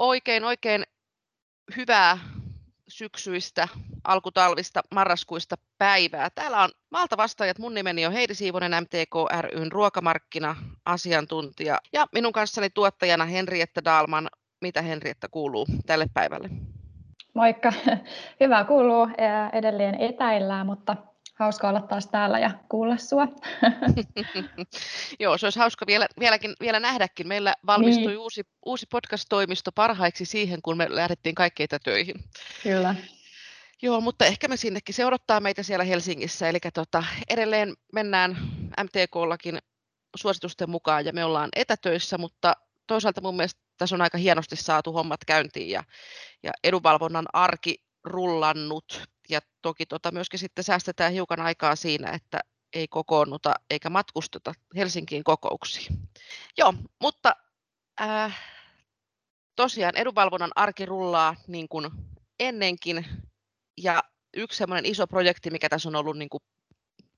oikein oikein hyvää syksyistä, alkutalvista, marraskuista päivää. Täällä on Malta vastaajat. Mun nimeni on Heidi Siivonen, MTK ryn ruokamarkkina-asiantuntija. Ja minun kanssani tuottajana Henrietta Dalman. Mitä Henrietta kuuluu tälle päivälle? Moikka. Hyvä kuuluu. Edelleen etäillään, mutta hauska olla taas täällä ja kuulla sinua. Joo, se olisi hauska vielä, vieläkin, vielä nähdäkin. Meillä valmistui niin. uusi, uusi podcast-toimisto parhaiksi siihen, kun me lähdettiin kaikkeita töihin. Kyllä. Joo, mutta ehkä me sinnekin. Se odottaa meitä siellä Helsingissä. Eli tota, edelleen mennään MTKllakin suositusten mukaan ja me ollaan etätöissä, mutta toisaalta mun mielestä tässä on aika hienosti saatu hommat käyntiin ja, ja edunvalvonnan arki rullannut ja toki tota myöskin sitten säästetään hiukan aikaa siinä, että ei kokoonnuta eikä matkusteta Helsinkiin kokouksiin. Joo, mutta äh, tosiaan edunvalvonnan arki rullaa niin kuin ennenkin ja yksi semmoinen iso projekti, mikä tässä on ollut niin kuin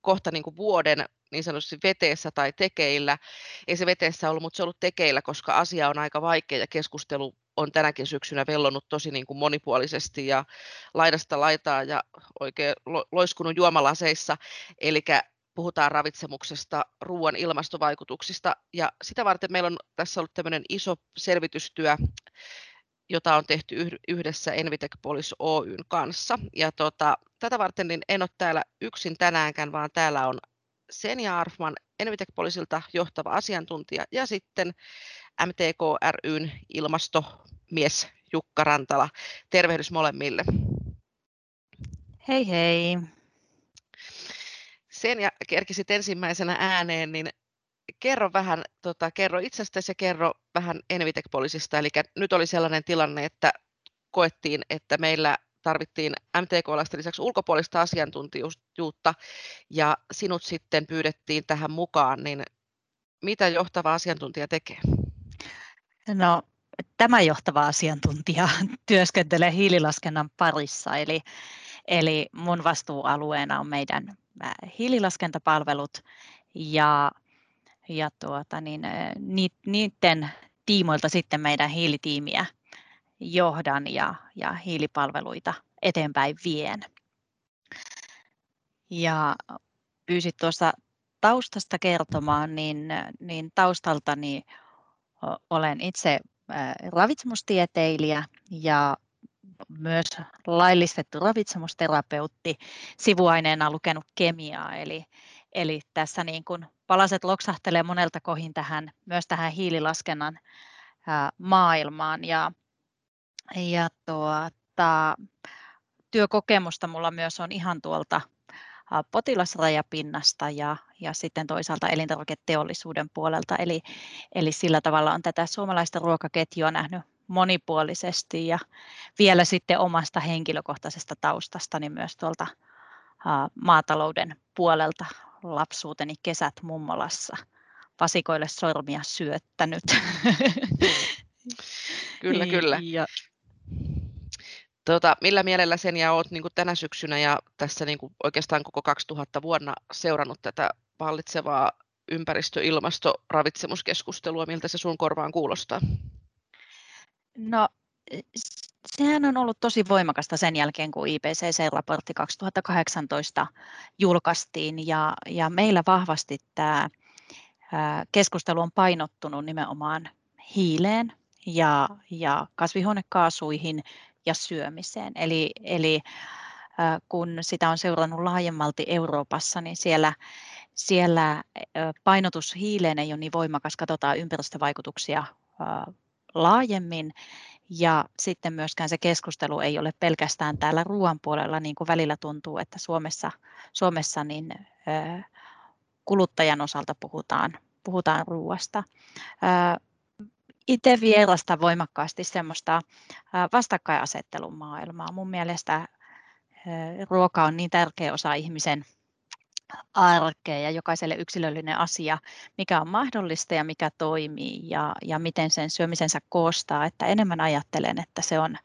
kohta niin kuin vuoden niin sanotusti veteessä tai tekeillä. Ei se veteessä ollut, mutta se on ollut tekeillä, koska asia on aika vaikea ja keskustelu on tänäkin syksynä vellonut tosi niin kuin monipuolisesti ja laidasta laitaa ja oikein loiskunut juomalaseissa. Eli puhutaan ravitsemuksesta, ruoan ilmastovaikutuksista ja sitä varten meillä on tässä ollut tämmöinen iso selvitystyö, jota on tehty yhdessä Envitec Polis Oyn kanssa. Ja tota, tätä varten niin en ole täällä yksin tänäänkään, vaan täällä on Senja Arfman Envitec Polisilta johtava asiantuntija ja sitten MTK ryn ilmastomies Jukka Rantala. Tervehdys molemmille. Hei hei. Sen ja kerkisit ensimmäisenä ääneen, niin kerro vähän, tota, kerro itsestäsi ja kerro vähän Envitec Poliisista. Eli nyt oli sellainen tilanne, että koettiin, että meillä tarvittiin MTK-laisten lisäksi ulkopuolista asiantuntijuutta ja sinut sitten pyydettiin tähän mukaan, niin mitä johtava asiantuntija tekee? No, tämä johtava asiantuntija työskentelee hiililaskennan parissa, eli, eli mun vastuualueena on meidän hiililaskentapalvelut ja, ja tuota, niin, niiden tiimoilta sitten meidän hiilitiimiä johdan ja, ja hiilipalveluita eteenpäin vien. Ja pyysit tuossa taustasta kertomaan, niin, niin taustaltani olen itse ravitsemustieteilijä ja myös laillistettu ravitsemusterapeutti, sivuaineena lukenut kemiaa, eli, eli tässä niin kuin palaset loksahtelee monelta kohin tähän, myös tähän hiililaskennan maailmaan. Ja, ja tuota, työkokemusta mulla myös on ihan tuolta potilasrajapinnasta ja, ja sitten toisaalta elintarviketeollisuuden puolelta. Eli, eli sillä tavalla on tätä suomalaista ruokaketjua nähnyt monipuolisesti ja vielä sitten omasta henkilökohtaisesta taustasta niin myös tuolta maatalouden puolelta lapsuuteni kesät mummolassa vasikoille sormia syöttänyt. Kyllä, kyllä. Ja, Tuota, millä mielellä sen ja olet niin tänä syksynä ja tässä niin oikeastaan koko 2000 vuonna seurannut tätä vallitsevaa ympäristö-, ilmasto-, ravitsemuskeskustelua, miltä se sun korvaan kuulostaa? No, sehän on ollut tosi voimakasta sen jälkeen, kun IPCC-raportti 2018 julkaistiin ja, ja meillä vahvasti tämä keskustelu on painottunut nimenomaan hiileen ja, ja kasvihuonekaasuihin ja syömiseen. Eli, eli kun sitä on seurannut laajemmalti Euroopassa, niin siellä, siellä painotus hiileen ei ole niin voimakas, katsotaan ympäristövaikutuksia laajemmin. Ja sitten myöskään se keskustelu ei ole pelkästään täällä ruoan puolella, niin kuin välillä tuntuu, että Suomessa, Suomessa niin, kuluttajan osalta puhutaan, puhutaan ruoasta itse vierasta voimakkaasti semmoista vastakkainasettelun maailmaa. Mun mielestä ruoka on niin tärkeä osa ihmisen arkea ja jokaiselle yksilöllinen asia, mikä on mahdollista ja mikä toimii ja, ja miten sen syömisensä koostaa, että enemmän ajattelen, että se on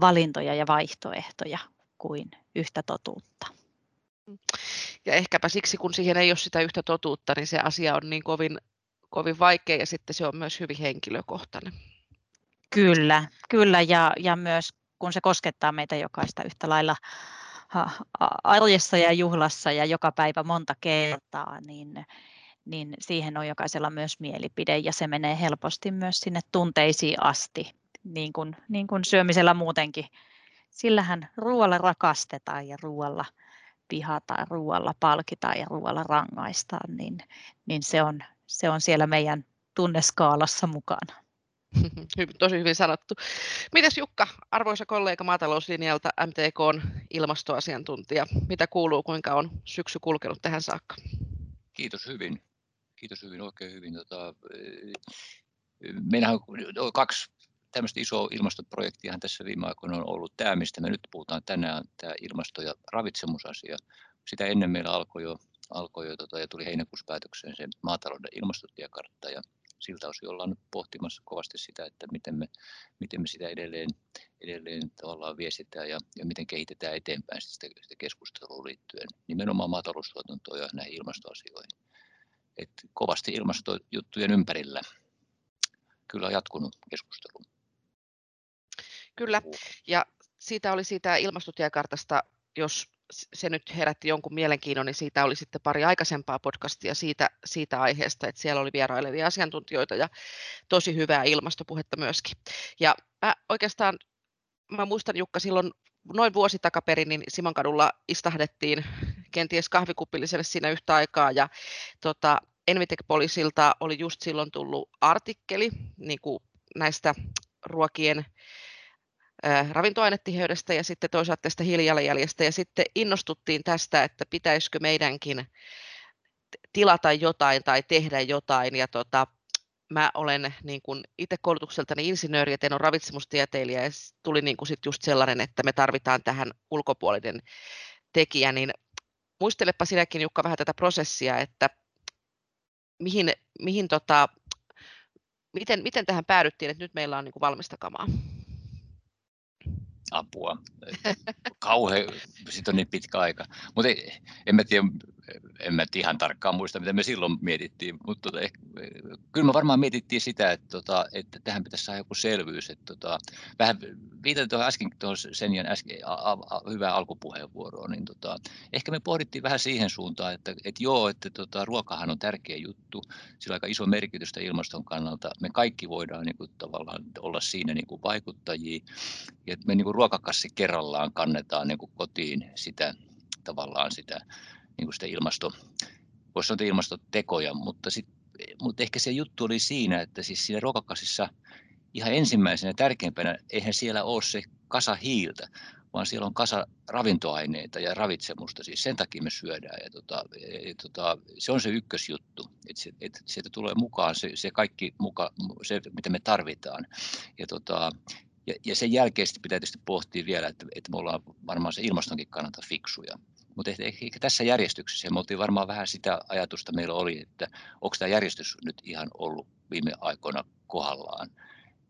valintoja ja vaihtoehtoja kuin yhtä totuutta. Ja ehkäpä siksi, kun siihen ei ole sitä yhtä totuutta, niin se asia on niin kovin kovin vaikea ja sitten se on myös hyvin henkilökohtainen. Kyllä, kyllä ja, ja myös kun se koskettaa meitä jokaista yhtä lailla arjessa ja juhlassa ja joka päivä monta kertaa, niin, niin siihen on jokaisella myös mielipide ja se menee helposti myös sinne tunteisiin asti, niin kuin, niin kuin syömisellä muutenkin. Sillähän ruoalla rakastetaan ja ruoalla pihataan, ruoalla palkitaan ja ruoalla rangaistaan, niin, niin se, on, se on siellä meidän tunneskaalassa mukana. Tosi hyvin sanottu. Mites Jukka, arvoisa kollega maatalouslinjalta MTK ilmastoasiantuntija, mitä kuuluu, kuinka on syksy kulkenut tähän saakka? Kiitos hyvin. Kiitos hyvin, oikein hyvin. Tota, meillähän on kaksi tämmöistä isoa ilmastoprojektia tässä viime aikoina on ollut tämä, mistä me nyt puhutaan tänään, tämä ilmasto- ja ravitsemusasia. Sitä ennen meillä alkoi jo, alkoi jo tota, ja tuli heinäkuussa päätökseen se maatalouden ilmastotiekartta ja siltä osin ollaan nyt pohtimassa kovasti sitä, että miten me, miten me sitä edelleen, edelleen tavallaan viestitään ja, ja miten kehitetään eteenpäin sitä, sitä keskustelua liittyen nimenomaan maataloustuotantoon ja näihin ilmastoasioihin. Et kovasti ilmastojuttujen ympärillä kyllä on jatkunut keskustelu. Kyllä, ja siitä oli siitä ilmastotiekartasta, jos se nyt herätti jonkun mielenkiinnon, niin siitä oli sitten pari aikaisempaa podcastia siitä, siitä aiheesta, että siellä oli vierailevia asiantuntijoita ja tosi hyvää ilmastopuhetta myöskin. Ja mä oikeastaan, mä muistan Jukka silloin noin vuosi takaperin, niin Simonkadulla istahdettiin kenties kahvikupilliselle siinä yhtä aikaa ja tota, Envitec-poliisilta oli just silloin tullut artikkeli niin kuin näistä ruokien ravintoainetiheydestä ja sitten toisaalta tästä hiilijalanjäljestä. Ja sitten innostuttiin tästä, että pitäisikö meidänkin tilata jotain tai tehdä jotain. Ja tota, mä olen niin kuin itse koulutukseltani insinööri ja teen on ravitsemustieteilijä ja tuli niin kuin sit just sellainen, että me tarvitaan tähän ulkopuolinen tekijä, niin muistelepa sinäkin Jukka vähän tätä prosessia, että mihin, mihin tota, miten, miten tähän päädyttiin, että nyt meillä on niin kuin valmista kamaa? Apua. Kauhe, sitten on niin pitkä aika. Mutta en mä tiedä, en mä ihan tarkkaan muista, mitä me silloin mietittiin, mutta tota, ehkä, kyllä me varmaan mietittiin sitä, että, tota, että tähän pitäisi saada joku selvyys. Että, tota, vähän viitaten tuohon äsken tuohon Senjan äsken, a, a, a, hyvään alkupuheenvuoroon, niin tota, ehkä me pohdittiin vähän siihen suuntaan, että, että joo, että tota, ruokahan on tärkeä juttu, sillä on aika iso merkitystä ilmaston kannalta. Me kaikki voidaan niin kuin, tavallaan olla siinä niin kuin vaikuttajia, ja me niin kuin ruokakassi kerrallaan kannetaan niin kuin kotiin sitä tavallaan sitä niin kuin sitä ilmasto, voisi sanoa ilmastotekoja, mutta, sit, mutta ehkä se juttu oli siinä, että siis siinä ruokakassissa ihan ensimmäisenä tärkeimpänä, eihän siellä ole se kasa hiiltä, vaan siellä on kasa ravintoaineita ja ravitsemusta, siis sen takia me syödään. Ja tota, ja tota, se on se ykkösjuttu, että, se, että sieltä tulee mukaan se, se kaikki, muka, se mitä me tarvitaan. Ja, tota, ja, ja sen jälkeen pitää tietysti pohtia vielä, että, että me ollaan varmaan se ilmastonkin kannalta fiksuja. Mutta ehkä tässä järjestyksessä, me oltiin varmaan vähän sitä ajatusta meillä oli, että onko tämä järjestys nyt ihan ollut viime aikoina kohdallaan.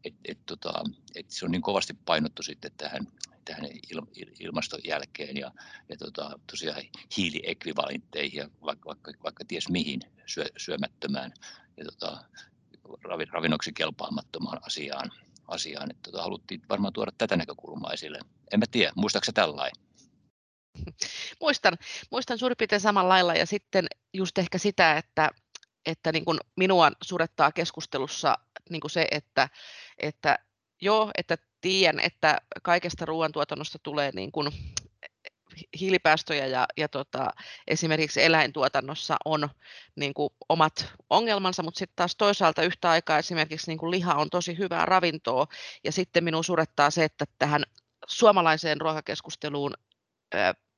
Et, et, tota, et se on niin kovasti painottu sitten tähän, tähän il, il, ilmaston jälkeen ja, ja tota, tosiaan hiiliekvivalentteihin ja vaikka, vaikka, vaikka ties mihin syö, syömättömään ja tota, ravinnoksi kelpaamattomaan asiaan. asiaan. Et, tota, haluttiin varmaan tuoda tätä näkökulmaa esille. En mä tiedä, muistaakseni tällainen? Muistan, muistan suurin piirtein samalla lailla ja sitten just ehkä sitä, että, että niin kuin minua surettaa keskustelussa niin kuin se, että, että joo, että tiedän, että kaikesta ruoantuotannosta tulee niin kuin hiilipäästöjä ja, ja tota, esimerkiksi eläintuotannossa on niin kuin omat ongelmansa, mutta sitten taas toisaalta yhtä aikaa esimerkiksi niin kuin liha on tosi hyvää ravintoa ja sitten minun surettaa se, että tähän suomalaiseen ruokakeskusteluun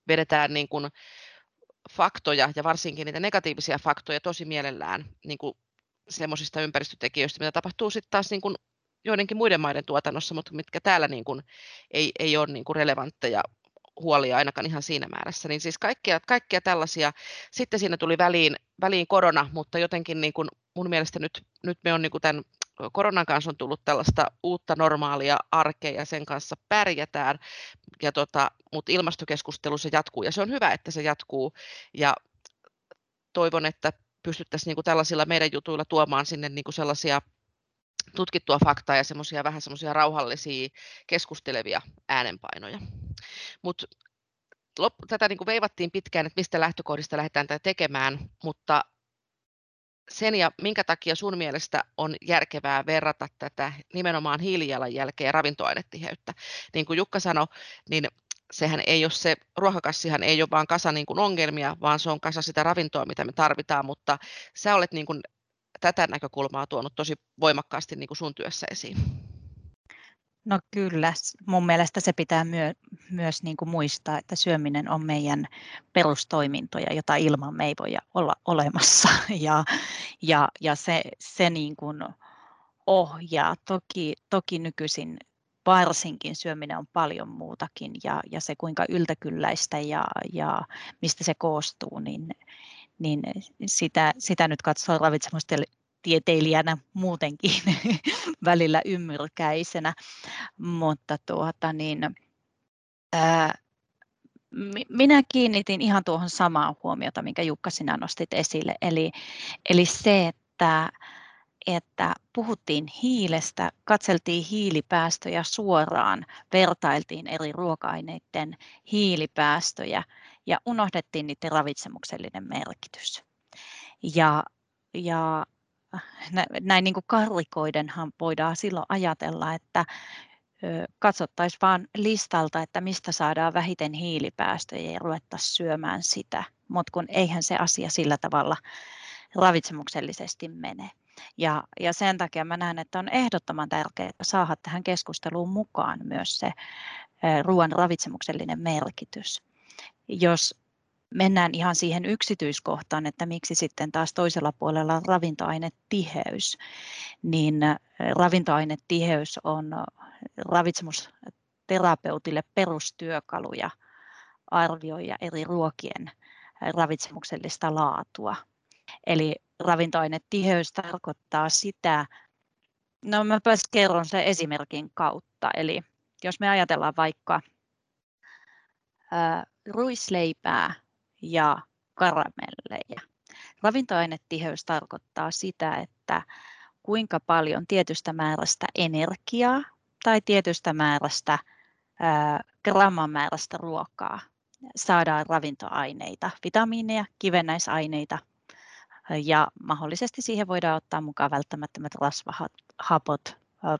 vedetään niin kuin faktoja ja varsinkin niitä negatiivisia faktoja tosi mielellään niin kuin semmoisista ympäristötekijöistä, mitä tapahtuu sitten taas niin kuin joidenkin muiden maiden tuotannossa, mutta mitkä täällä niin kuin ei, ei ole niin kuin relevantteja huolia ainakaan ihan siinä määrässä. Niin siis kaikkia, kaikkia tällaisia. Sitten siinä tuli väliin, väliin korona, mutta jotenkin niin kuin mun mielestä nyt, nyt me on niin kuin tämän koronan kanssa on tullut tällaista uutta normaalia arkea ja sen kanssa pärjätään, ja tota, mutta ilmastokeskustelu se jatkuu ja se on hyvä, että se jatkuu ja toivon, että pystyttäisiin niin kuin tällaisilla meidän jutuilla tuomaan sinne niin kuin sellaisia tutkittua faktaa ja semmoisia vähän semmoisia rauhallisia keskustelevia äänenpainoja. Mutta tätä niin kuin veivattiin pitkään, että mistä lähtökohdista lähdetään tätä tekemään, mutta sen ja minkä takia sun mielestä on järkevää verrata tätä nimenomaan hiilijalanjälkeä ja ravintoainetiheyttä. Niin kuin Jukka sanoi, niin sehän ei ole se, ruokakassihan ei ole vaan kasa niin kuin ongelmia, vaan se on kasa sitä ravintoa, mitä me tarvitaan, mutta sä olet niin kuin tätä näkökulmaa tuonut tosi voimakkaasti niin kuin sun työssä esiin. No kyllä, mun mielestä se pitää myö, myös niin kuin muistaa, että syöminen on meidän perustoimintoja, jota ilman me ei voi olla olemassa. Ja, ja, ja se, se niin kuin ohjaa. Toki, toki nykyisin varsinkin syöminen on paljon muutakin ja, ja se kuinka yltäkylläistä ja, ja mistä se koostuu, niin, niin sitä, sitä nyt katsoo ravitsemustieteilijänä muutenkin välillä ymmyrkäisenä, mutta tuota niin, ää, minä kiinnitin ihan tuohon samaan huomiota, minkä Jukka sinä nostit esille, eli, eli se, että että puhuttiin hiilestä, katseltiin hiilipäästöjä suoraan, vertailtiin eri ruoka-aineiden hiilipäästöjä ja unohdettiin niiden ravitsemuksellinen merkitys. Ja, ja näin niin kuin karrikoidenhan voidaan silloin ajatella, että katsottaisiin vain listalta, että mistä saadaan vähiten hiilipäästöjä ja ruvettaisiin syömään sitä, mutta kun eihän se asia sillä tavalla ravitsemuksellisesti mene. Ja, ja sen takia mä näen, että on ehdottoman tärkeää saada tähän keskusteluun mukaan myös se ruoan ravitsemuksellinen merkitys. Jos mennään ihan siihen yksityiskohtaan, että miksi sitten taas toisella puolella ravintoainetiheys, niin ravintoainetiheys on ravitsemusterapeutille perustyökaluja arvioida eri ruokien ravitsemuksellista laatua. Eli ravintoainetiheys tarkoittaa sitä, no mä kerron sen esimerkin kautta. Eli jos me ajatellaan vaikka ää, ruisleipää ja karamelleja. Ravintoainetiheys tarkoittaa sitä, että kuinka paljon tietystä määrästä energiaa tai tietystä määrästä gramman määrästä ruokaa saadaan ravintoaineita, vitamiineja, kivennäisaineita ja mahdollisesti siihen voidaan ottaa mukaan välttämättömät rasvahapot,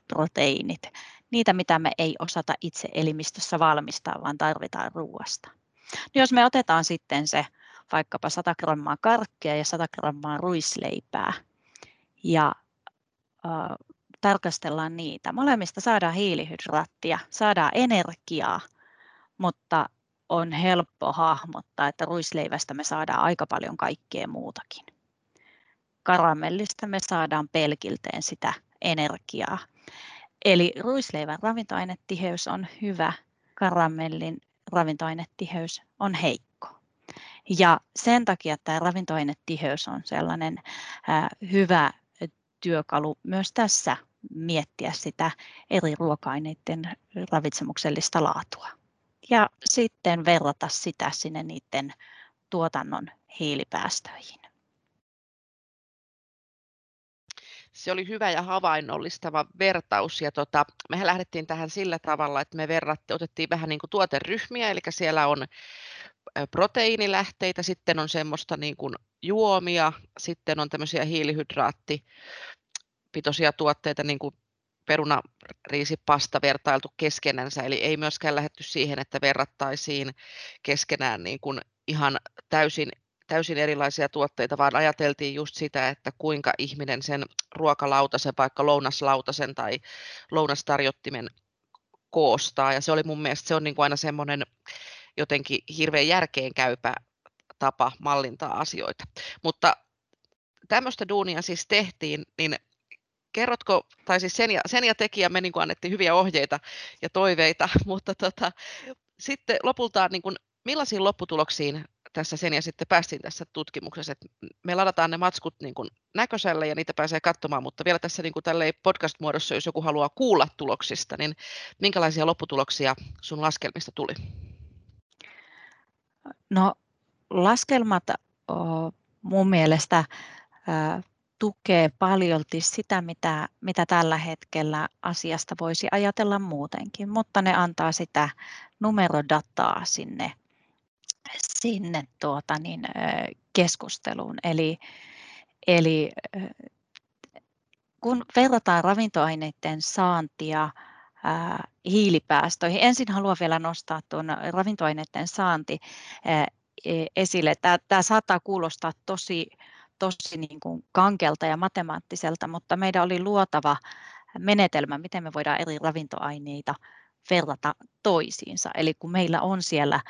proteiinit, niitä mitä me ei osata itse elimistössä valmistaa, vaan tarvitaan ruoasta. No jos me otetaan sitten se vaikkapa 100 grammaa karkkia ja 100 grammaa ruisleipää ja äh, tarkastellaan niitä. Molemmista saadaan hiilihydraattia, saadaan energiaa, mutta on helppo hahmottaa, että ruisleivästä me saadaan aika paljon kaikkea muutakin karamellista me saadaan pelkilteen sitä energiaa. Eli ruisleivän ravintoainetiheys on hyvä, karamellin ravintoainetiheys on heikko. Ja sen takia tämä ravintoainetiheys on sellainen hyvä työkalu myös tässä miettiä sitä eri ruoka-aineiden ravitsemuksellista laatua. Ja sitten verrata sitä sinne niiden tuotannon hiilipäästöihin. Se oli hyvä ja havainnollistava vertaus. Ja tota, mehän lähdettiin tähän sillä tavalla, että me verratti, otettiin vähän niin kuin tuoteryhmiä, eli siellä on proteiinilähteitä, sitten on semmoista niin kuin juomia, sitten on tämmöisiä hiilihydraattipitoisia tuotteita, niin kuin peruna, riisi, pasta vertailtu keskenänsä, eli ei myöskään lähetty siihen, että verrattaisiin keskenään niin kuin ihan täysin täysin erilaisia tuotteita, vaan ajateltiin just sitä, että kuinka ihminen sen ruokalautasen, vaikka lounaslautasen tai lounastarjottimen koostaa. Ja se oli mun mielestä se on niin kuin aina semmoinen jotenkin hirveän järkeenkäypä tapa mallintaa asioita. Mutta tämmöistä duunia siis tehtiin, niin kerrotko, tai siis sen ja, sen ja tekijä me niin kuin annettiin hyviä ohjeita ja toiveita, mutta tota, sitten lopultaan niin kuin, millaisiin lopputuloksiin tässä sen ja sitten päästiin tässä tutkimuksessa, että me ladataan ne matskut niin kuin näköiselle ja niitä pääsee katsomaan, mutta vielä tässä niin kuin podcast-muodossa, jos joku haluaa kuulla tuloksista, niin minkälaisia lopputuloksia sun laskelmista tuli? No laskelmat mun mielestä tukee paljolti sitä, mitä, mitä tällä hetkellä asiasta voisi ajatella muutenkin, mutta ne antaa sitä numerodataa sinne, sinne tuota, niin, keskusteluun. Eli, eli kun verrataan ravintoaineiden saantia ää, hiilipäästöihin, ensin haluan vielä nostaa tuon ravintoaineiden saanti e, esille. Tämä, tämä saattaa kuulostaa tosi, tosi niin kuin kankelta ja matemaattiselta, mutta meidän oli luotava menetelmä, miten me voidaan eri ravintoaineita verrata toisiinsa. Eli kun meillä on siellä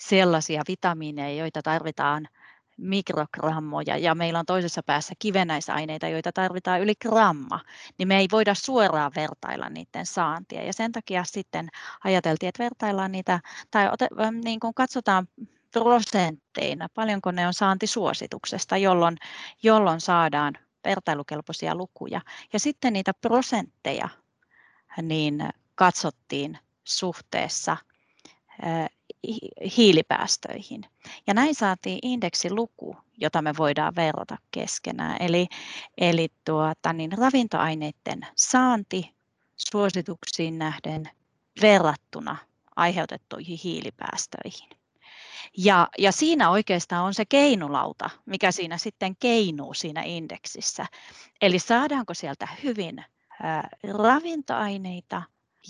sellaisia vitamiineja, joita tarvitaan mikrogrammoja ja meillä on toisessa päässä kivenäisaineita, joita tarvitaan yli gramma, niin me ei voida suoraan vertailla niiden saantia. Ja sen takia sitten ajateltiin, että vertaillaan niitä, tai ote, niin kuin katsotaan prosentteina, paljonko ne on saantisuosituksesta, jolloin, jolloin saadaan vertailukelpoisia lukuja. Ja sitten niitä prosentteja niin katsottiin suhteessa hiilipäästöihin. Ja näin saatiin indeksiluku, jota me voidaan verrata keskenään. Eli, eli tuota, niin ravintoaineiden saanti suosituksiin nähden verrattuna aiheutettuihin hiilipäästöihin. Ja, ja siinä oikeastaan on se keinulauta, mikä siinä sitten keinuu siinä indeksissä. Eli saadaanko sieltä hyvin ravintoaineita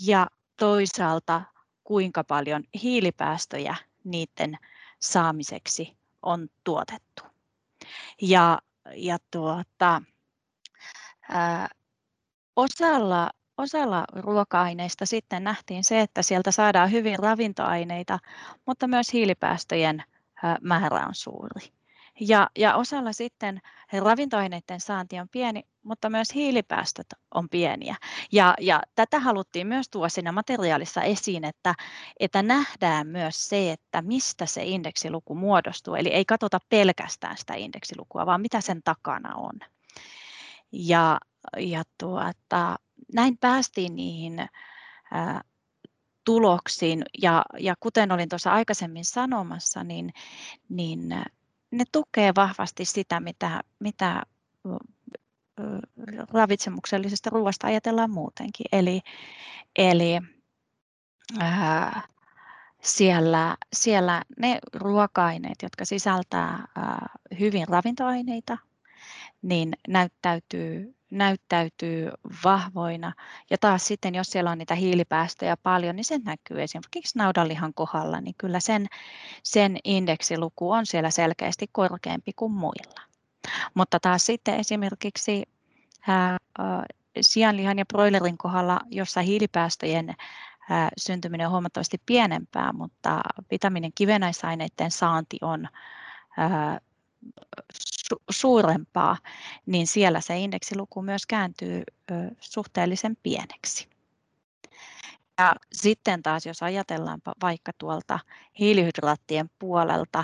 ja toisaalta kuinka paljon hiilipäästöjä niiden saamiseksi on tuotettu. Ja, ja tuota, ää, osalla, osalla ruoka-aineista sitten nähtiin se, että sieltä saadaan hyvin ravintoaineita, mutta myös hiilipäästöjen määrä on suuri. Ja, ja osalla sitten ravintoaineiden saanti on pieni, mutta myös hiilipäästöt on pieniä. Ja, ja tätä haluttiin myös tuoda siinä materiaalissa esiin, että, että nähdään myös se, että mistä se indeksiluku muodostuu. Eli ei katsota pelkästään sitä indeksilukua, vaan mitä sen takana on. Ja, ja tuota, näin päästiin niihin ää, tuloksiin. Ja, ja kuten olin tuossa aikaisemmin sanomassa, niin, niin ne tukee vahvasti sitä, mitä, mitä ravitsemuksellisesta ruoasta ajatellaan muutenkin. Eli, eli ää, siellä, siellä ne ruoka-aineet, jotka sisältää ää, hyvin ravintoaineita, niin näyttäytyy, näyttäytyy vahvoina. Ja taas sitten, jos siellä on niitä hiilipäästöjä paljon, niin se näkyy esimerkiksi naudanlihan kohdalla, niin kyllä sen, sen indeksiluku on siellä selkeästi korkeampi kuin muilla. Mutta taas sitten esimerkiksi ää, sianlihan ja broilerin kohdalla, jossa hiilipäästöjen ää, syntyminen on huomattavasti pienempää, mutta vitamiinin kivenäisaineiden saanti on ää, su- suurempaa, niin siellä se indeksiluku myös kääntyy suhteellisen pieneksi. Ja sitten taas, jos ajatellaan vaikka tuolta hiilihydraattien puolelta,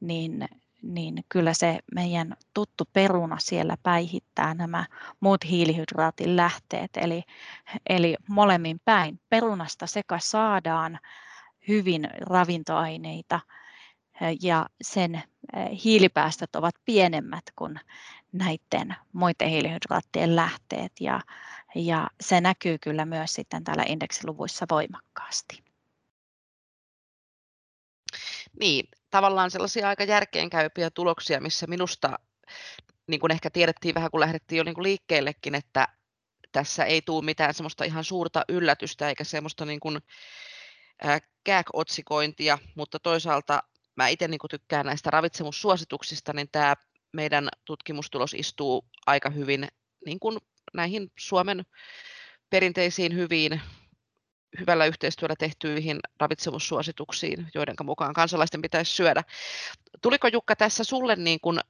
niin niin kyllä se meidän tuttu peruna siellä päihittää nämä muut hiilihydraatin lähteet. Eli, eli molemmin päin perunasta sekä saadaan hyvin ravintoaineita ja sen hiilipäästöt ovat pienemmät kuin näiden muiden hiilihydraattien lähteet ja, ja se näkyy kyllä myös sitten täällä indeksiluvuissa voimakkaasti. Niin, tavallaan sellaisia aika järkeenkäypiä tuloksia, missä minusta, niin kuin ehkä tiedettiin vähän kun lähdettiin jo niin kuin liikkeellekin, että tässä ei tule mitään semmoista ihan suurta yllätystä eikä semmoista niin kuin, äh, kääk-otsikointia, mutta toisaalta mä itse niin tykkään näistä ravitsemussuosituksista, niin tämä meidän tutkimustulos istuu aika hyvin niin kuin näihin Suomen perinteisiin hyviin hyvällä yhteistyöllä tehtyihin ravitsemussuosituksiin, joiden mukaan kansalaisten pitäisi syödä. Tuliko Jukka tässä sulle niin kuin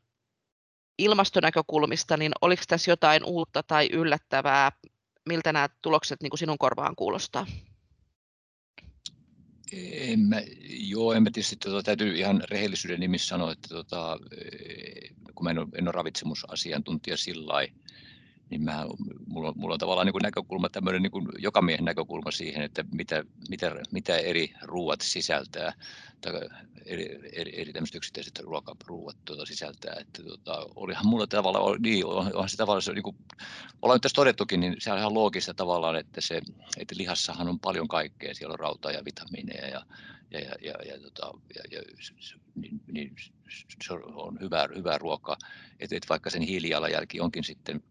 ilmastonäkökulmista, niin oliko tässä jotain uutta tai yllättävää? Miltä nämä tulokset niin kuin sinun korvaan kuulostaa? En mä, joo, en mä tietysti tota, täytyy ihan rehellisyyden nimissä sanoa, että tota, kun mä en ole, en ole ravitsemusasiantuntija sillä niin mä, mulla, mulla on tavallaan niin kuin näkökulma, tämmöinen niin kuin jokamiehen näkökulma siihen, että mitä, mitä, mitä eri ruuat sisältää, tai eri, eri, eri tämmöiset yksittäiset ruokaruuat tuota sisältää. Että tuota, olihan mulla tavallaan, niin, onhan se tavallaan, se, niin kuin, ollaan nyt tässä todettukin, niin se on ihan loogista tavallaan, että, se, että lihassahan on paljon kaikkea, siellä on rautaa ja vitamiineja ja, ja, ja, ja, ja, tota, ja, ja niin, niin, se on hyvää, hyvää ruokaa, että, että vaikka sen hiilijalanjälki onkin sitten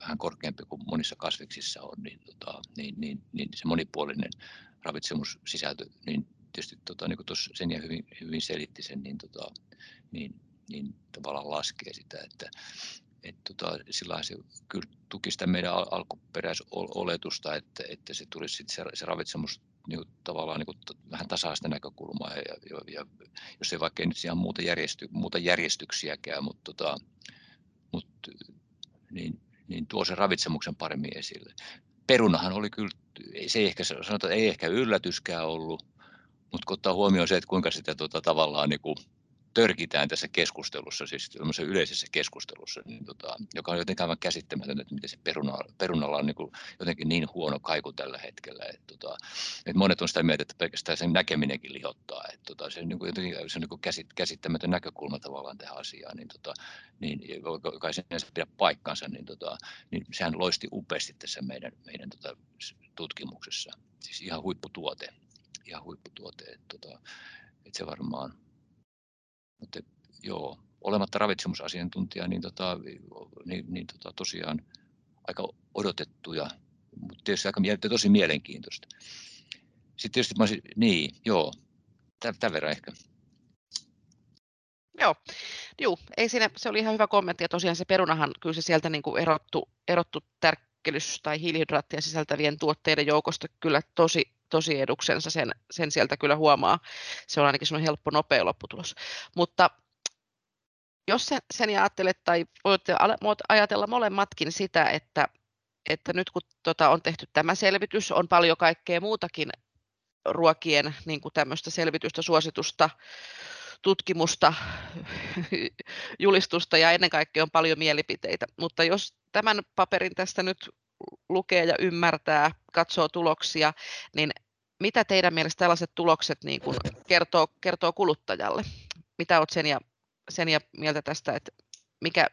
vähän korkeampi kuin monissa kasviksissa on, niin, tota, niin, niin, niin se monipuolinen ravitsemussisältö, niin tietysti tota, niin kuin tuossa Senja hyvin, hyvin selitti sen, niin, tota, niin, niin tavallaan laskee sitä, että et, tota, sillä se kyllä tuki sitä meidän al- alkuperäisoletusta, että, että se tulisi sit se, se ravitsemus niin kuin, tavallaan niin kuin, vähän tasaista näkökulmaa, ja, ja, ja, jos ei vaikka nyt ihan muuta, järjesty, muuta järjestyksiäkään, mutta, tota, mutta niin, niin tuo sen ravitsemuksen paremmin esille. Perunahan oli kyllä, se ei ehkä, sanotaan, ei ehkä yllätyskään ollut, mutta kun ottaa huomioon se, että kuinka sitä tota, tavallaan niin kuin, törkitään tässä keskustelussa, siis yleisessä keskustelussa, niin tota, joka on jotenkin aivan käsittämätöntä, että miten se peruna, perunalla on niin kuin, jotenkin niin huono kaiku tällä hetkellä. Että, tota, että monet on sitä mieltä, että pelkästään sen näkeminenkin lihottaa. Että, tota, se, niin kuin, jotenkin, se on niin kuin käsit, käsittämätön näkökulma tavallaan tähän asiaan, niin, tota, niin, joka ei sinänsä pidä paikkansa, niin, tota, niin sehän loisti upeasti tässä meidän, meidän tota, tutkimuksessa. Siis ihan huipputuote. Ihan huipputuote. Että, tota, että se varmaan mutta joo, olematta ravitsemusasiantuntija, niin, tota, niin, niin tota, tosiaan aika odotettuja, mutta tietysti aika tosi mielenkiintoista. Sitten tietysti mä olisin, niin, joo, tämän verran ehkä. Joo, Juu, ei siinä, se oli ihan hyvä kommentti ja tosiaan se perunahan kyllä se sieltä niin kuin erottu, erottu tärkkelys- tai hiilihydraattia sisältävien tuotteiden joukosta kyllä tosi tosi eduksensa, sen, sen sieltä kyllä huomaa. Se on ainakin semmoinen helppo, nopea lopputulos. Mutta jos sen, sen ajattelet, tai voitte ajatella molemmatkin sitä, että, että nyt kun tota on tehty tämä selvitys, on paljon kaikkea muutakin ruokien niin kuin tämmöistä selvitystä, suositusta, tutkimusta, julistusta ja ennen kaikkea on paljon mielipiteitä. Mutta jos tämän paperin tästä nyt lukee ja ymmärtää, katsoo tuloksia, niin mitä teidän mielestä tällaiset tulokset niin kuin kertoo, kertoo kuluttajalle? Mitä olet sen ja, sen ja mieltä tästä, että mikä,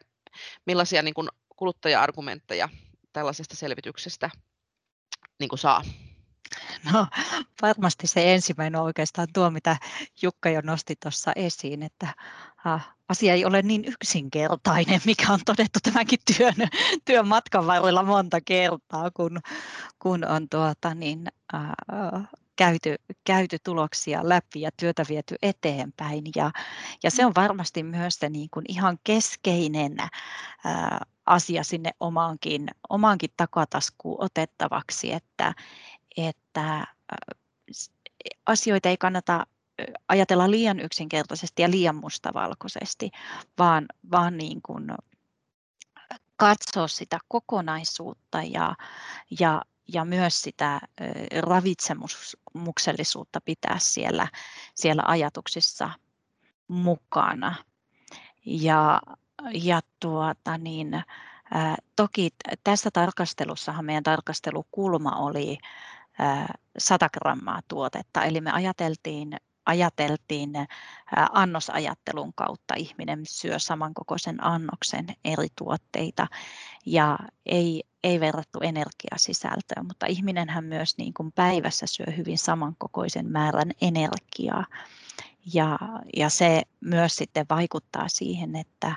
millaisia niin kuin kuluttaja-argumentteja tällaisesta selvityksestä niin kuin saa? No varmasti se ensimmäinen on oikeastaan tuo, mitä Jukka jo nosti tuossa esiin, että asia ei ole niin yksinkertainen, mikä on todettu tämänkin työn, työn matkan varrella monta kertaa, kun, kun on tuota, niin, äh, käyty, käyty tuloksia läpi ja työtä viety eteenpäin. Ja, ja se on varmasti myös se niin kuin ihan keskeinen ää, asia sinne omaankin, omaankin takataskuun otettavaksi, että, että asioita ei kannata ajatella liian yksinkertaisesti ja liian mustavalkoisesti, vaan, vaan niin kuin katsoa sitä kokonaisuutta ja, ja, ja myös sitä ravitsemuksellisuutta pitää siellä, siellä ajatuksissa mukana. Ja, ja tuota niin, toki tässä tarkastelussahan meidän tarkastelukulma oli 100 grammaa tuotetta, eli me ajateltiin ajateltiin annosajattelun kautta ihminen syö samankokoisen annoksen eri tuotteita. Ja ei, ei verrattu energiasisältöön, mutta ihminenhän myös niin kuin päivässä syö hyvin samankokoisen määrän energiaa. Ja, ja se myös sitten vaikuttaa siihen, että,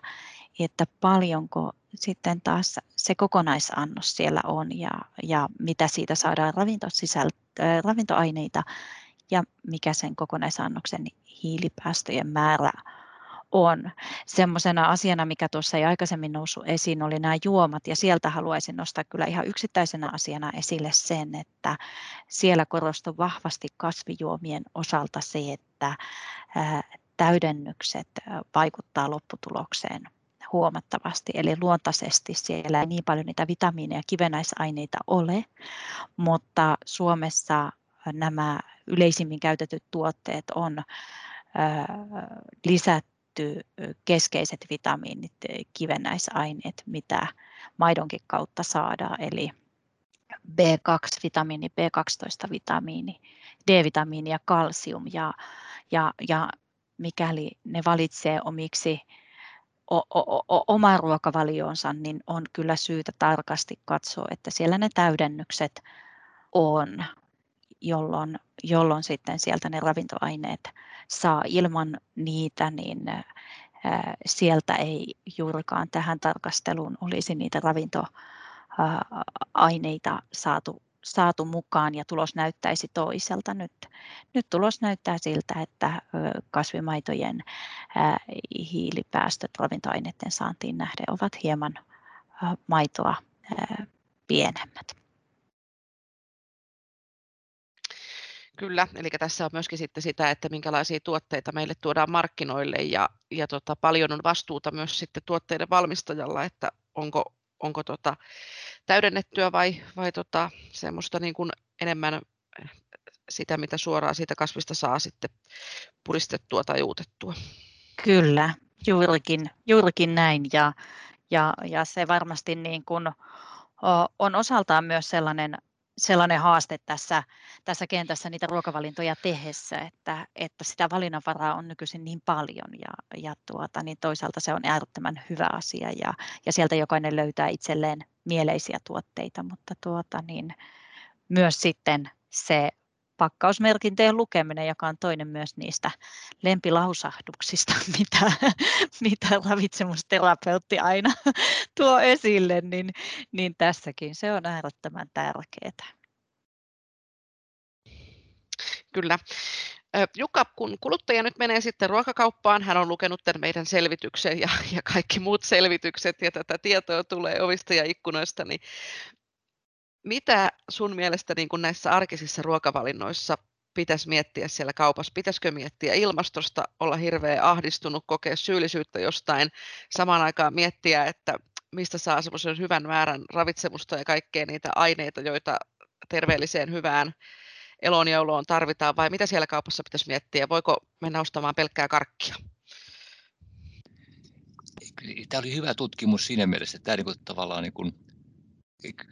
että paljonko sitten taas se kokonaisannos siellä on ja, ja mitä siitä saadaan ravintoaineita ja mikä sen kokonaisannoksen hiilipäästöjen määrä on. Semmoisena asiana, mikä tuossa ei aikaisemmin noussut esiin, oli nämä juomat, ja sieltä haluaisin nostaa kyllä ihan yksittäisenä asiana esille sen, että siellä korostui vahvasti kasvijuomien osalta se, että täydennykset vaikuttaa lopputulokseen huomattavasti. Eli luontaisesti siellä ei niin paljon niitä vitamiineja ja kivenäisaineita ole, mutta Suomessa nämä yleisimmin käytetyt tuotteet on lisätty keskeiset vitamiinit, kivennäisaineet, mitä maidonkin kautta saadaan, eli B2-vitamiini, B12-vitamiini, D-vitamiini ja kalsium. Ja, ja, ja mikäli ne valitsee omiksi o, o, o, oman ruokavalionsa, niin on kyllä syytä tarkasti katsoa, että siellä ne täydennykset on, jolloin, jolloin sitten sieltä ne ravintoaineet saa. Ilman niitä, niin sieltä ei juurikaan tähän tarkasteluun olisi niitä ravintoaineita saatu, saatu mukaan ja tulos näyttäisi toiselta. Nyt, nyt tulos näyttää siltä, että kasvimaitojen hiilipäästöt ravintoaineiden saantiin nähden ovat hieman maitoa pienemmät. Kyllä, eli tässä on myöskin sitten sitä, että minkälaisia tuotteita meille tuodaan markkinoille ja, ja tota, paljon on vastuuta myös sitten tuotteiden valmistajalla, että onko, onko tota, täydennettyä vai, vai tota, semmoista niin kuin enemmän sitä, mitä suoraan siitä kasvista saa sitten puristettua tai uutettua. Kyllä, juurikin, juurikin näin ja, ja, ja se varmasti niin kuin on osaltaan myös sellainen sellainen haaste tässä, tässä kentässä niitä ruokavalintoja tehdessä, että, että sitä valinnanvaraa on nykyisin niin paljon ja, ja tuota, niin toisaalta se on äärettömän hyvä asia ja, ja sieltä jokainen löytää itselleen mieleisiä tuotteita, mutta tuota, niin myös sitten se pakkausmerkintöjen lukeminen, joka on toinen myös niistä lempilausahduksista, mitä, mitä ravitsemusterapeutti aina tuo esille, niin, niin tässäkin se on äärettömän tärkeää. Kyllä. Jukka, kun kuluttaja nyt menee sitten ruokakauppaan, hän on lukenut tämän meidän selvityksen ja, ja kaikki muut selvitykset ja tätä tietoa tulee ovista ja ikkunoista, niin mitä sun mielestä niin kuin näissä arkisissa ruokavalinnoissa pitäisi miettiä siellä kaupassa? Pitäisikö miettiä ilmastosta, olla hirveän ahdistunut, kokea syyllisyyttä jostain, samaan aikaan miettiä, että mistä saa semmoisen hyvän määrän ravitsemusta ja kaikkea niitä aineita, joita terveelliseen hyvään elonjouloon tarvitaan, vai mitä siellä kaupassa pitäisi miettiä? Voiko mennä ostamaan pelkkää karkkia? Tämä oli hyvä tutkimus siinä mielessä, että tämä niin kuin, tavallaan niin kuin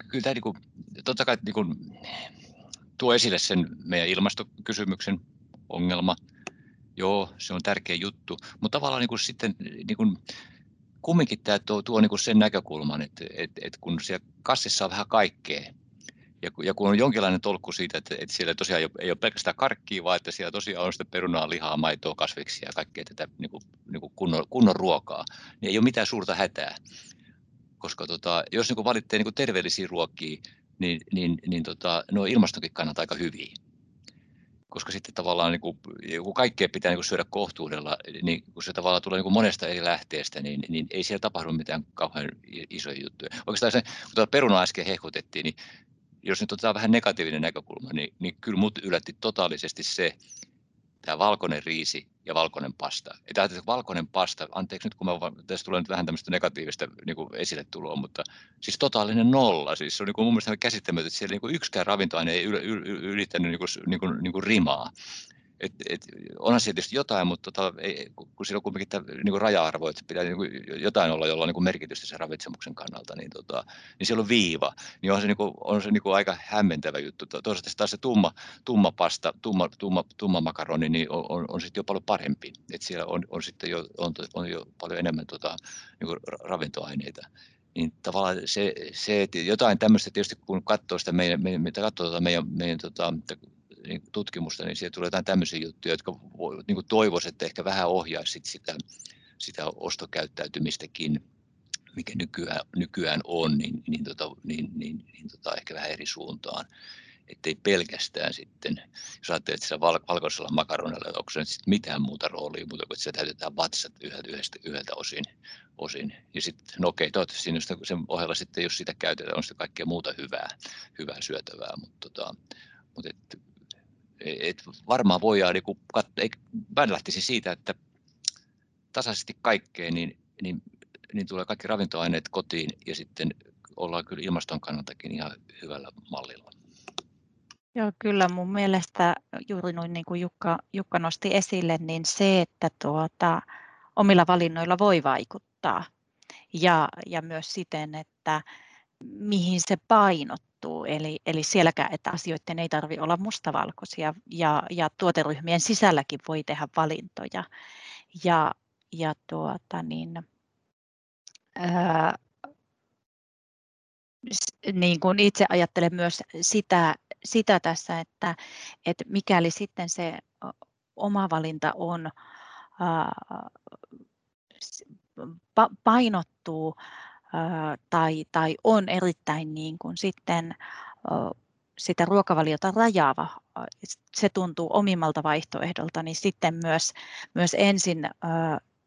kyllä tämä niin kuin, totta kai niin kuin, tuo esille sen meidän ilmastokysymyksen ongelma. Joo, se on tärkeä juttu, mutta tavallaan niin kuin sitten niin kuin, kumminkin tämä tuo, tuo niin kuin sen näkökulman, että, että, että kun siellä kassissa on vähän kaikkea, ja, ja kun on jonkinlainen tolkku siitä, että, että siellä tosiaan ei ole, ei ole pelkästään karkkia, vaan että siellä tosiaan on sitä perunaa, lihaa, maitoa, kasviksia ja kaikkea tätä niin kuin, niin kuin kunnon, kunnon ruokaa, niin ei ole mitään suurta hätää koska tota, jos niin valitsee niin terveellisiä ruokia, niin, niin, niin tota, ne on ilmastonkin kannalta aika hyviä. Koska sitten tavallaan niin kuin, kun kaikkea pitää niin kuin syödä kohtuudella, niin kun se tavallaan tulee niin kuin monesta eri lähteestä, niin, niin ei siellä tapahdu mitään kauhean isoja juttuja. Oikeastaan se, kun tuota peruna äsken hehkutettiin, niin jos nyt otetaan vähän negatiivinen näkökulma, niin, niin kyllä mut yllätti totaalisesti se, tämä valkoinen riisi ja valkoinen pasta. Että valkoinen pasta, anteeksi nyt kun mä, tässä tulee nyt vähän tämmöistä negatiivista niin kuin esille tuloa, mutta siis totaalinen nolla. Siis se on niin kuin mun mielestä käsittämätöntä, että siellä niin kuin yksikään ravintoaine ei ylittänyt niin kuin, niin kuin, niin kuin rimaa et, et, onhan se tietysti jotain, mutta tota, ei, kun siinä on kuitenkin tämä niin raja-arvo, että pitää niin kuin, jotain olla, jolla on niin kuin merkitystä sen ravitsemuksen kannalta, niin, tota, niin siellä on viiva, niin on se, niin kuin, on se niin kuin aika hämmentävä juttu. Toisaalta taas se tumma, tumma pasta, tumma, tumma, tumma makaroni, niin on, on, on sitten jo paljon parempi. että siellä on, on sitten jo, on, on jo paljon enemmän tota, niin kuin ravintoaineita niin tavallaan se, se että jotain tämmöistä tietysti kun katsoo sitä meidän, meidän, katsoo tuota meidän, meidän tota, niin tutkimusta, niin siellä tulee jotain tämmöisiä juttuja, jotka niin kuin toivoisi, että ehkä vähän ohjaisi sitä, sitä ostokäyttäytymistäkin, mikä nykyään, nykyään on, niin, niin, tota, niin, niin, niin tota, ehkä vähän eri suuntaan. Että ei pelkästään sitten, jos ajattelee, että val, valkoisella makaronilla, onko se nyt sitten mitään muuta roolia, mutta kun se täytetään vatsat yhdeltä, yhdeltä, yhdeltä osin, osin. Ja sitten, no okei, toivottavasti siinä sen ohella sitten, jos sitä käytetään, on sitä kaikkea muuta hyvää, hyvää syötävää, mutta, tota, et, et varmaan voidaan, niin kat- mä siitä, että tasaisesti kaikkeen, niin, niin, niin tulee kaikki ravintoaineet kotiin ja sitten ollaan kyllä ilmaston kannaltakin ihan hyvällä mallilla. Joo, kyllä mun mielestä juuri noin niin kuin Jukka, Jukka nosti esille, niin se, että tuota, omilla valinnoilla voi vaikuttaa. Ja, ja myös siten, että mihin se painottuu. Eli, eli sielläkään, että asioiden ei tarvitse olla mustavalkoisia ja, ja tuoteryhmien sisälläkin voi tehdä valintoja. Ja, ja tuota, niin, ää, niin kuin itse ajattelen myös sitä, sitä tässä, että, että mikäli sitten se oma valinta on painottuu tai, tai on erittäin niin kuin sitten sitä ruokavaliota rajaava, se tuntuu omimmalta vaihtoehdolta, niin sitten myös, myös ensin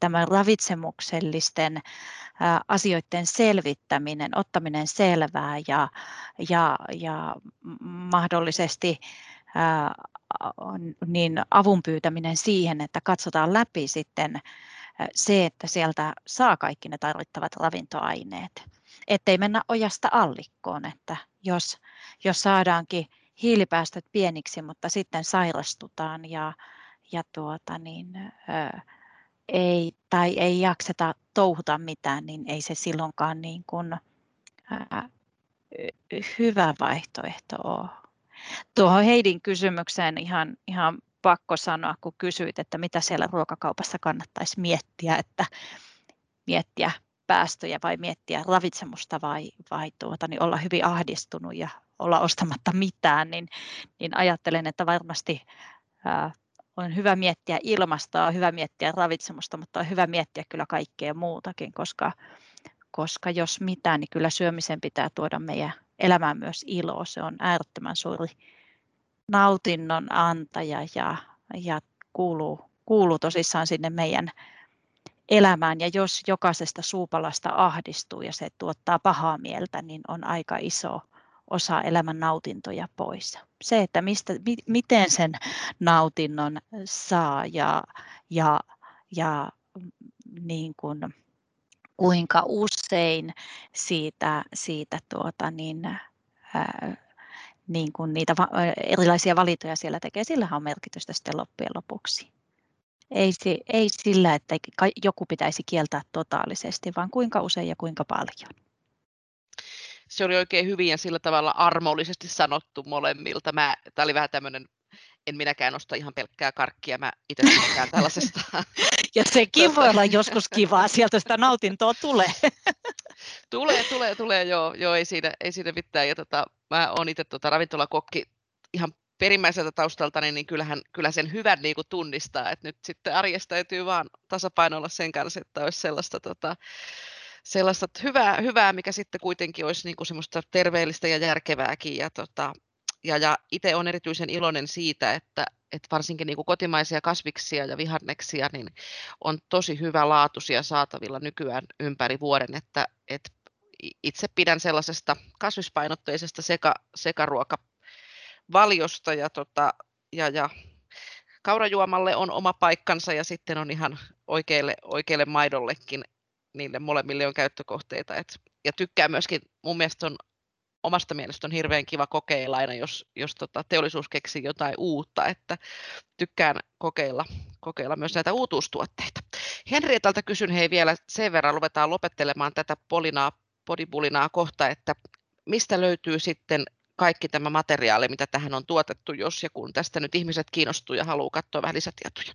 tämän ravitsemuksellisten asioiden selvittäminen, ottaminen selvää ja, ja, ja mahdollisesti niin avun pyytäminen siihen, että katsotaan läpi sitten se, että sieltä saa kaikki ne tarvittavat ravintoaineet. Ettei mennä ojasta allikkoon, että jos, jos saadaankin hiilipäästöt pieniksi, mutta sitten sairastutaan ja, ja tuota niin, ö, ei, tai ei jakseta touhuta mitään, niin ei se silloinkaan niin kuin, ää, hyvä vaihtoehto ole. Tuohon Heidin kysymykseen ihan, ihan pakko sanoa, kun kysyit, että mitä siellä ruokakaupassa kannattaisi miettiä, että miettiä päästöjä vai miettiä ravitsemusta vai, vai tuota, niin olla hyvin ahdistunut ja olla ostamatta mitään, niin, niin ajattelen, että varmasti ää, on hyvä miettiä ilmastoa, on hyvä miettiä ravitsemusta, mutta on hyvä miettiä kyllä kaikkea muutakin, koska, koska jos mitään, niin kyllä syömisen pitää tuoda meidän elämään myös iloa. Se on äärettömän suuri nautinnon antaja ja, ja kuuluu, kuuluu tosissaan sinne meidän elämään. Ja jos jokaisesta suupalasta ahdistuu ja se tuottaa pahaa mieltä, niin on aika iso osa elämän nautintoja pois. Se, että mistä, mi, miten sen nautinnon saa ja, ja, ja niin kuin, kuinka usein siitä, siitä tuota, niin, ää, niin kuin niitä erilaisia valintoja siellä tekee, sillä on merkitystä sitten loppujen lopuksi. Ei, ei sillä, että joku pitäisi kieltää totaalisesti, vaan kuinka usein ja kuinka paljon. Se oli oikein hyvin ja sillä tavalla armollisesti sanottu molemmilta. Mä, tämä oli vähän tämmöinen, en minäkään osta ihan pelkkää karkkia, mä itse tällaisesta. ja sekin voi olla joskus kivaa, sieltä sitä nautintoa tulee. tulee, tulee, tulee, joo, joo ei, siinä, ei siinä mitään. Ja tota, mä oon itse tota, ravintolakokki ihan perimmäiseltä taustalta, niin, kyllähän, kyllä sen hyvän niin kuin tunnistaa, että nyt sitten arjesta täytyy vaan tasapainoilla sen kanssa, että olisi sellaista, tota, sellaista hyvää, hyvää, mikä sitten kuitenkin olisi niin kuin semmoista terveellistä ja järkevääkin. Ja, tota, ja, ja itse olen erityisen iloinen siitä, että, että varsinkin niin kuin kotimaisia kasviksia ja vihanneksia niin on tosi hyvä laatuisia saatavilla nykyään ympäri vuoden, että, että itse pidän sellaisesta kasvispainotteisesta seka, sekaruokavaliosta ja, tota, ja, ja kaurajuomalle on oma paikkansa ja sitten on ihan oikeille, oikeille maidollekin niille molemmille on käyttökohteita. Et, ja tykkää myöskin, mun mielestä on omasta mielestä on hirveän kiva kokeilla aina, jos, jos tota, teollisuus keksii jotain uutta, että tykkään kokeilla, kokeilla myös näitä uutuustuotteita. Henrietalta kysyn hei vielä sen verran, ruvetaan lopettelemaan tätä polinaa bodybulinaa kohta, että mistä löytyy sitten kaikki tämä materiaali, mitä tähän on tuotettu, jos ja kun tästä nyt ihmiset kiinnostuu ja haluaa katsoa vähän lisätietoja?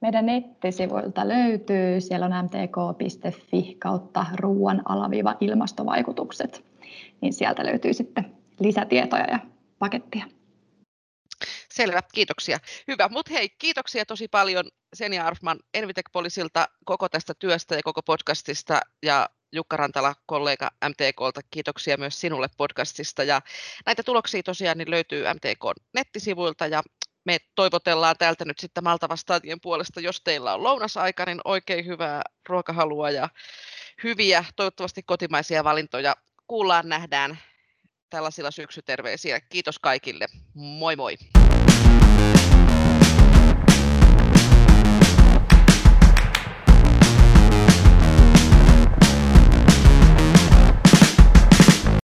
Meidän nettisivuilta löytyy, siellä on mtk.fi kautta ruoan alaviiva ilmastovaikutukset, niin sieltä löytyy sitten lisätietoja ja pakettia. Selvä, kiitoksia. Hyvä, mutta hei, kiitoksia tosi paljon Senja Arfman Envitec Polisilta koko tästä työstä ja koko podcastista ja Jukka Rantala, kollega MTKlta, kiitoksia myös sinulle podcastista. Ja näitä tuloksia tosiaan niin löytyy MTK nettisivuilta ja me toivotellaan täältä nyt sitten Maltava Stadien puolesta, jos teillä on lounasaika, niin oikein hyvää ruokahalua ja hyviä, toivottavasti kotimaisia valintoja. Kuullaan, nähdään tällaisilla syksyterveisiä. Kiitos kaikille. Moi moi!